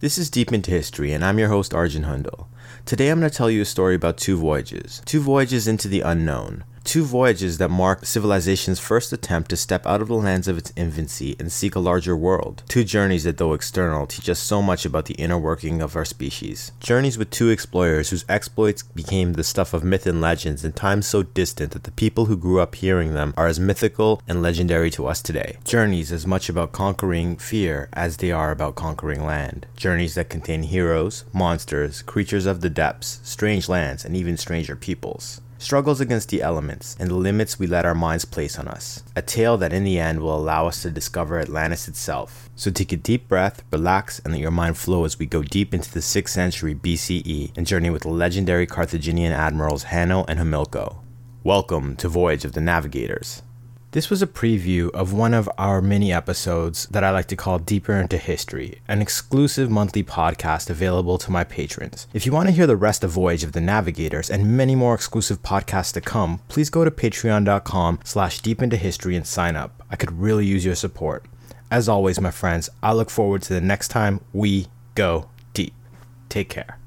This is Deep into History, and I'm your host, Arjun Hundal. Today I'm going to tell you a story about two voyages. Two voyages into the unknown. Two voyages that mark civilization's first attempt to step out of the lands of its infancy and seek a larger world. Two journeys that, though external, teach us so much about the inner working of our species. Journeys with two explorers whose exploits became the stuff of myth and legends in times so distant that the people who grew up hearing them are as mythical and legendary to us today. Journeys as much about conquering fear as they are about conquering land. Journeys that contain heroes, monsters, creatures of the depths, strange lands, and even stranger peoples struggles against the elements, and the limits we let our minds place on us. A tale that in the end will allow us to discover Atlantis itself. So take a deep breath, relax, and let your mind flow as we go deep into the 6th century BCE and journey with the legendary Carthaginian admirals Hanno and Himilco. Welcome to Voyage of the Navigators. This was a preview of one of our mini episodes that I like to call Deeper into History, an exclusive monthly podcast available to my patrons. If you want to hear the rest of Voyage of the Navigators and many more exclusive podcasts to come, please go to patreon.com slash deep into history and sign up. I could really use your support. As always, my friends, I look forward to the next time we go deep. Take care.